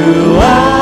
주앞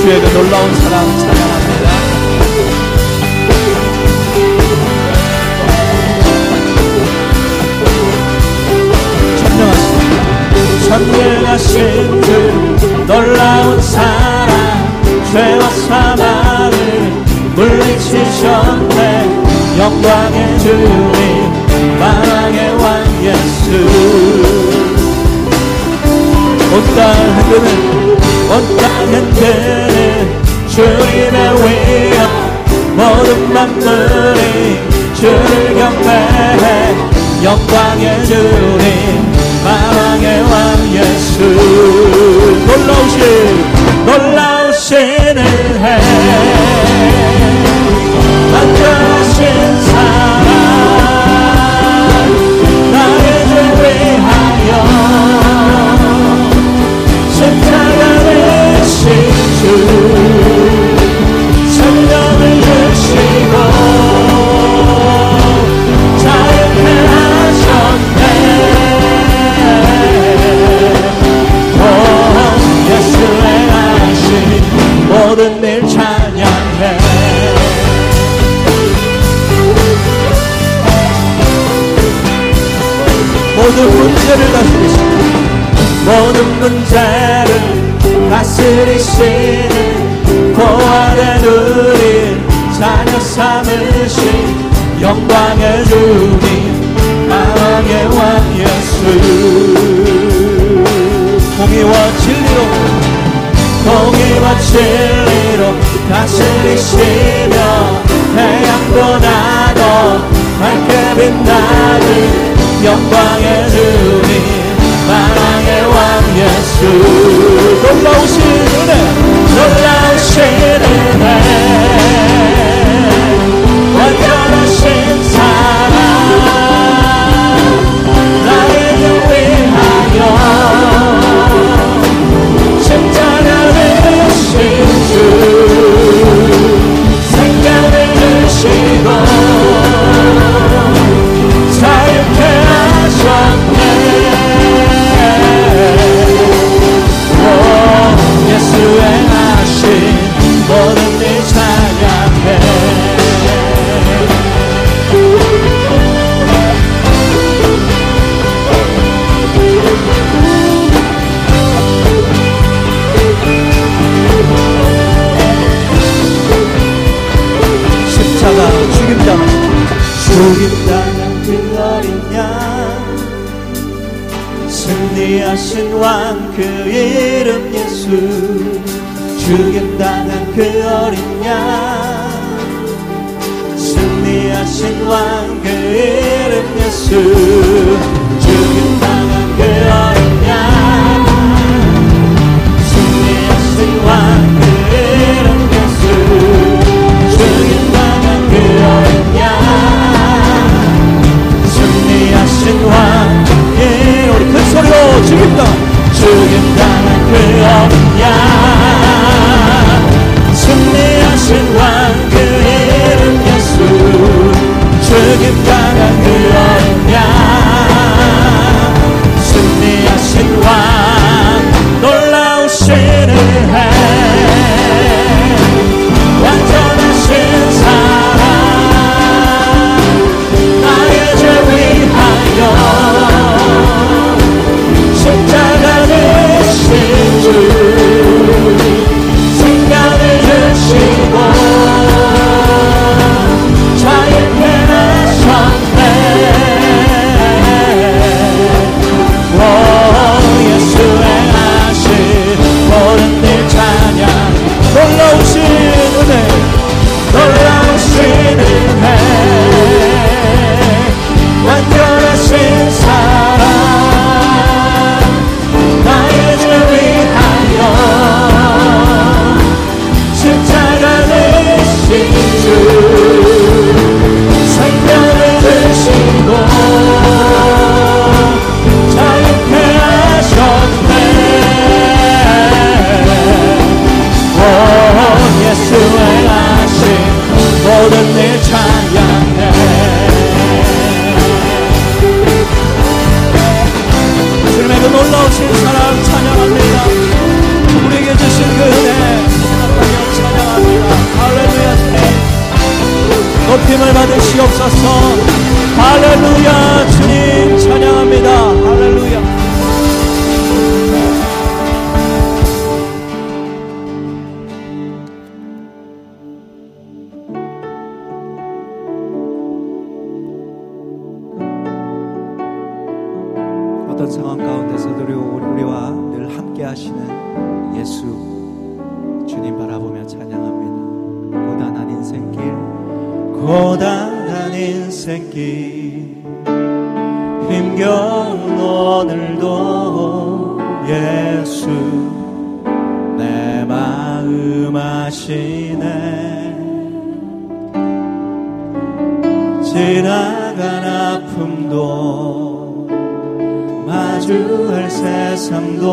주의 그 놀라운 사랑 찬양합니다. 선명하신 그 놀라운 사랑 죄와 사망을 물리치셨네. 영광의 주님 만왕의 왕 예수. 온땅 흔드는 온땅 흔드는 주님의 위엄 모든 만물이 주를 경배해 영광의 주님 마왕의 왕 예수. 놀라우신 놀라우신 모든 문제를 다스리시고 모든 문제를 다스리시는 고아된 우리 자녀 삼으신 영광의 주님 나의 왕 예수. 공의와 진리로 공의와 진리로 다스리시며 태양도 나도 밝게 빛나는 영광의 주님 사랑의 왕 예수. 놀라우신 은혜 놀라우신 은혜 승리하신 왕 그 이름 예수. 죽임당한 그 어린 양. 승리하신 왕 그 이름 예수 상황 가운데서도 우리- 우리와 늘 함께 하시는 예수 주님 바라보며 찬양합니다. 고단한 인생길 고단한 인생길 힘겨운 오늘도 예수 내 마음 아시네. 지나간 아픔도 마주할 세상도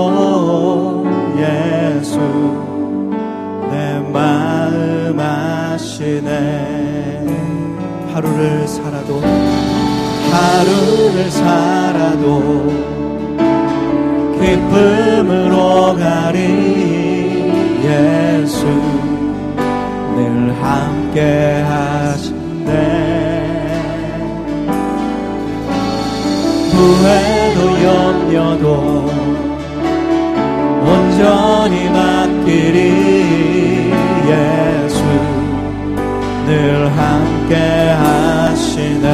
예수 내 마음 아시네. 하루를 살아도 하루를 살아도 기쁨으로 가리 예수 늘 함께 하신대 후회도 자녀도 온전히 맡기리 예수 늘 함께 하시네.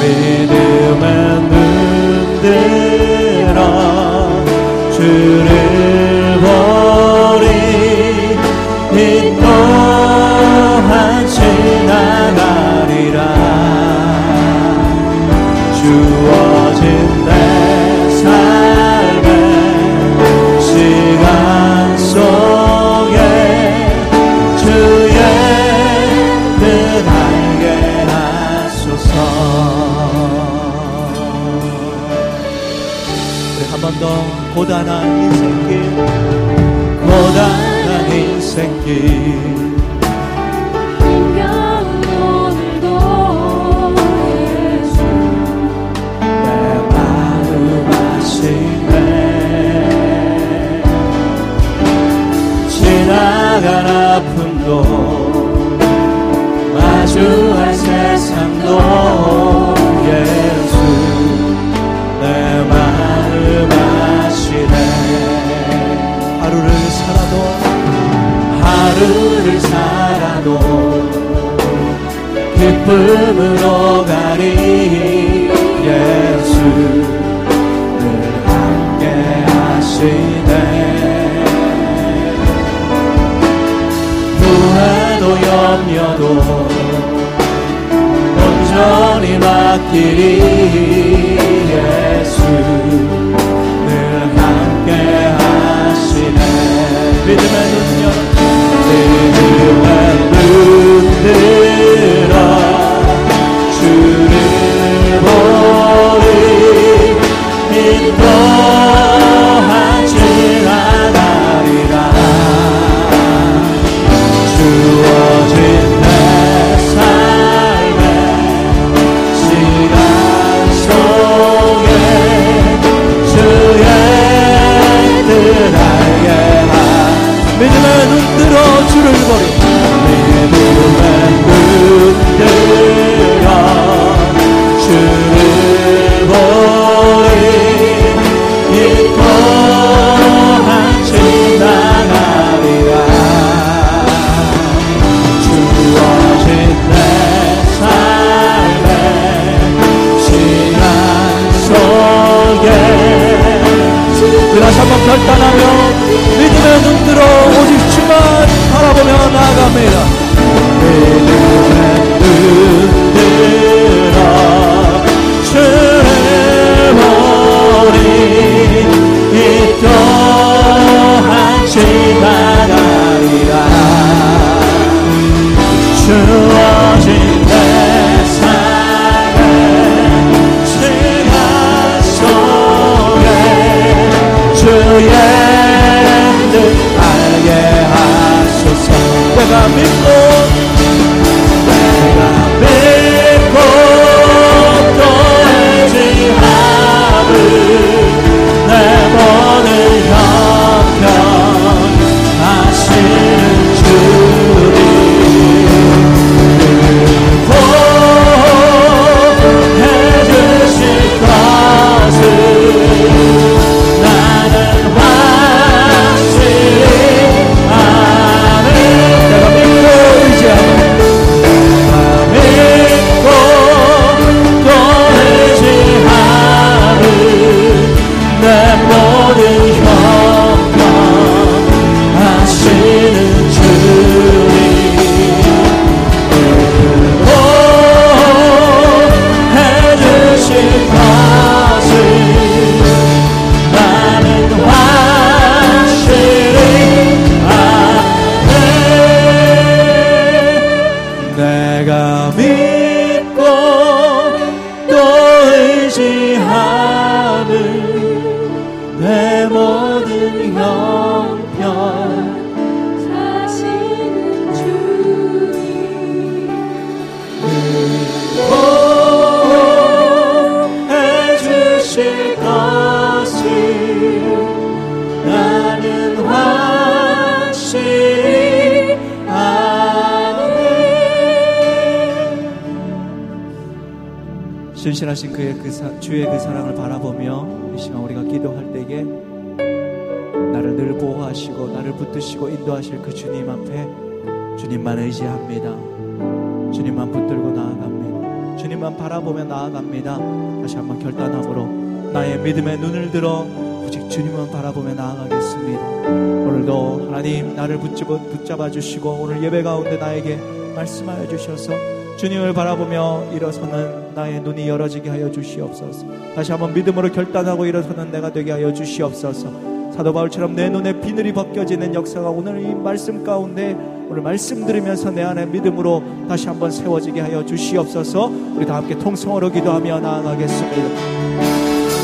믿음은 눈들 기쁨으로 가리 예수 늘 함께 하시네. 무해도 염려도 온전히 맡기리. 내가 믿 신하신 그의 그 사, 주의 그 사랑을 바라보며 이 시간 우리가 기도할 때에 나를 늘 보호하시고 나를 붙드시고 인도하실 그 주님 앞에 주님만 의지합니다. 주님만 붙들고 나아갑니다. 주님만 바라보며 나아갑니다. 다시 한번 결단함으로 나의 믿음의 눈을 들어 오직 주님만 바라보며 나아가겠습니다. 오늘도 하나님 나를 붙잡아, 붙잡아 주시고 오늘 예배 가운데 나에게 말씀하여 주셔서 주님을 바라보며 일어서는 나의 눈이 열어지게 하여 주시옵소서. 다시 한번 믿음으로 결단하고 일어서는 내가 되게 하여 주시옵소서. 사도 바울처럼 내 눈에 비늘이 벗겨지는 역사가 오늘 이 말씀 가운데 오늘 말씀 들으면서 내 안에 믿음으로 다시 한번 세워지게 하여 주시옵소서. 우리 다 함께 통성으로 기도하며 나아가겠습니다.